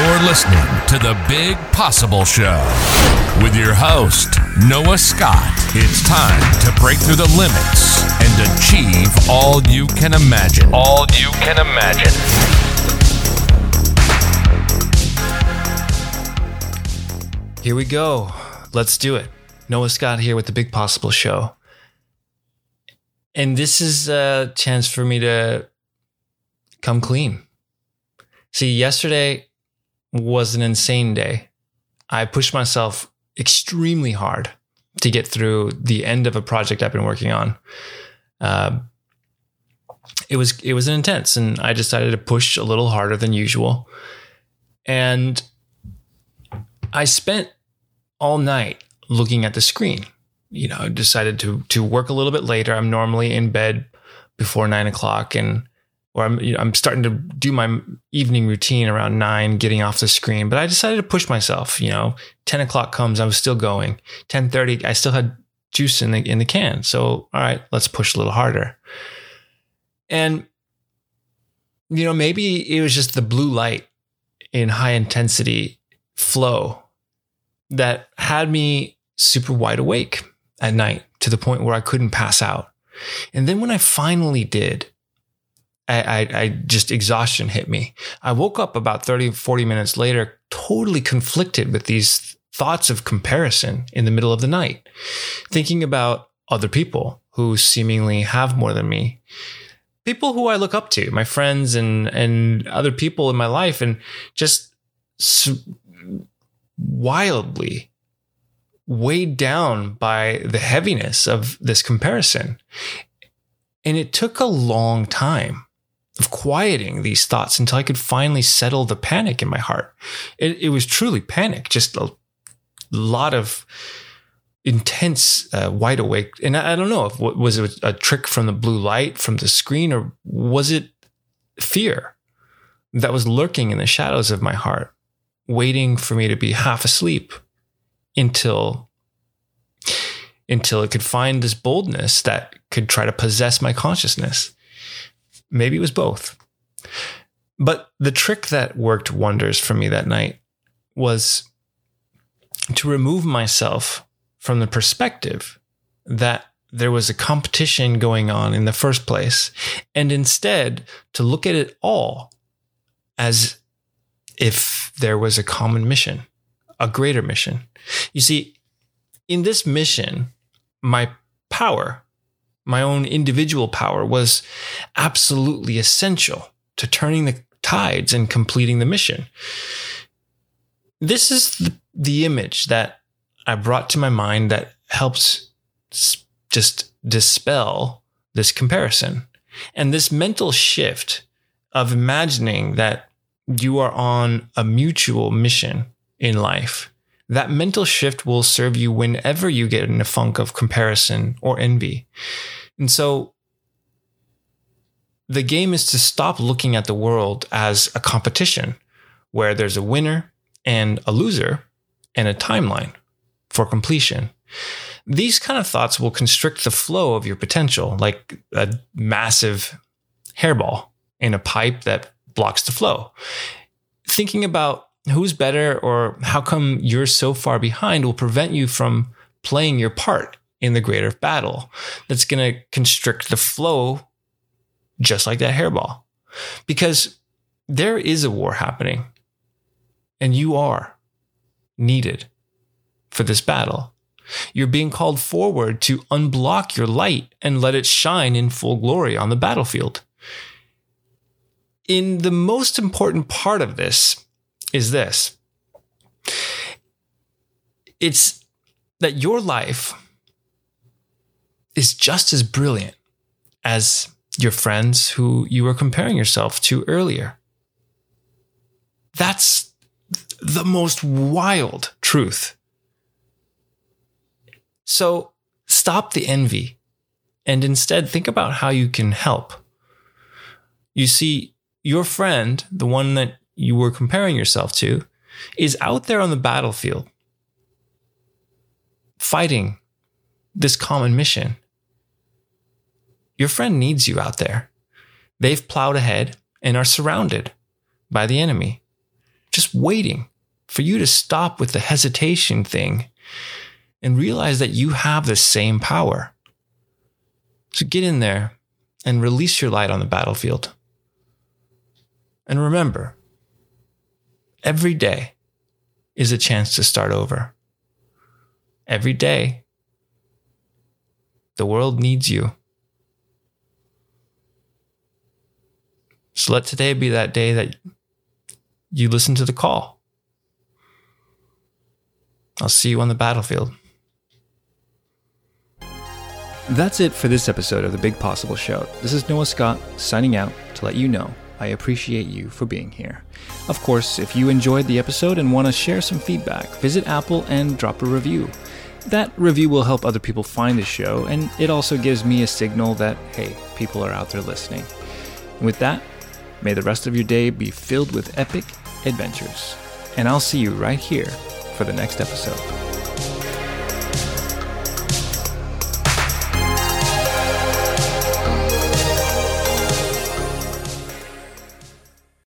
You're listening to the Big Possible Show with your host, Noah Scott. It's time to break through the limits and achieve all you can imagine. All you can imagine. Here we go. Let's do it. Noah Scott here with the Big Possible Show. And this is a chance for me to come clean. See, yesterday was an insane day. I pushed myself extremely hard to get through the end of a project I've been working on. Uh, it was it was intense, and I decided to push a little harder than usual. And I spent all night looking at the screen. You know, decided to to work a little bit later. I'm normally in bed before nine o'clock, and or I'm you know, I'm starting to do my evening routine around nine, getting off the screen. But I decided to push myself. You know, ten o'clock comes, I was still going. Ten thirty, I still had juice in the in the can. So all right, let's push a little harder. And you know, maybe it was just the blue light in high intensity flow that had me super wide awake at night to the point where I couldn't pass out. And then when I finally did, I, I, I, just exhaustion hit me. I woke up about 30, 40 minutes later, totally conflicted with these thoughts of comparison in the middle of the night, thinking about other people who seemingly have more than me. People who I look up to, my friends and and other people in my life, and just wildly weighed down by the heaviness of this comparison. And it took a long time of quieting these thoughts until I could finally settle the panic in my heart. It, it was truly panic, just a lot of intense, uh, wide awake. And I, I, don't know if was it a trick from the blue light from the screen or was it fear that was lurking in the shadows of my heart? waiting for me to be half asleep until until it could find this boldness that could try to possess my consciousness. Maybe it was both. But the trick that worked wonders for me that night was to remove myself from the perspective that there was a competition going on in the first place, and instead to look at it all as if there was a common mission, a greater mission. You see, in this mission, my power, my own individual power, was absolutely essential to turning the tides and completing the mission. This is the, the image that I brought to my mind that helps just dispel this comparison. And this mental shift of imagining that you are on a mutual mission in life. That mental shift will serve you whenever you get in a funk of comparison or envy. And so the game is to stop looking at the world as a competition where there's a winner and a loser and a timeline for completion. These kind of thoughts will constrict the flow of your potential, like a massive hairball in a pipe that blocks the flow. Thinking about who's better or how come you're so far behind will prevent you from playing your part in the greater battle that's going to constrict the flow just like that hairball. Because there is a war happening and you are needed for this battle. You're being called forward to unblock your light and let it shine in full glory on the battlefield in the most important part of this is this it's that your life is just as brilliant as your friends who you were comparing yourself to earlier. That's the most wild truth. So stop the envy and instead think about how you can help. You see, your friend, the one that you were comparing yourself to, is out there on the battlefield fighting this common mission. Your friend needs you out there. They've plowed ahead and are surrounded by the enemy. just waiting for you to stop with the hesitation thing and realize that you have the same power. So get in there and release your light on the battlefield. And remember, every day is a chance to start over. Every day, the world needs you. So let today be that day that you listen to the call. I'll see you on the battlefield. That's it for this episode of The Big Possible Show. This is Noah Scott signing out to let you know I appreciate you for being here. Of course, if you enjoyed the episode and want to share some feedback, visit Apple and drop a review. That review will help other people find the show, and it also gives me a signal that, hey, people are out there listening. And with that, may the rest of your day be filled with epic adventures. And I'll see you right here for the next episode.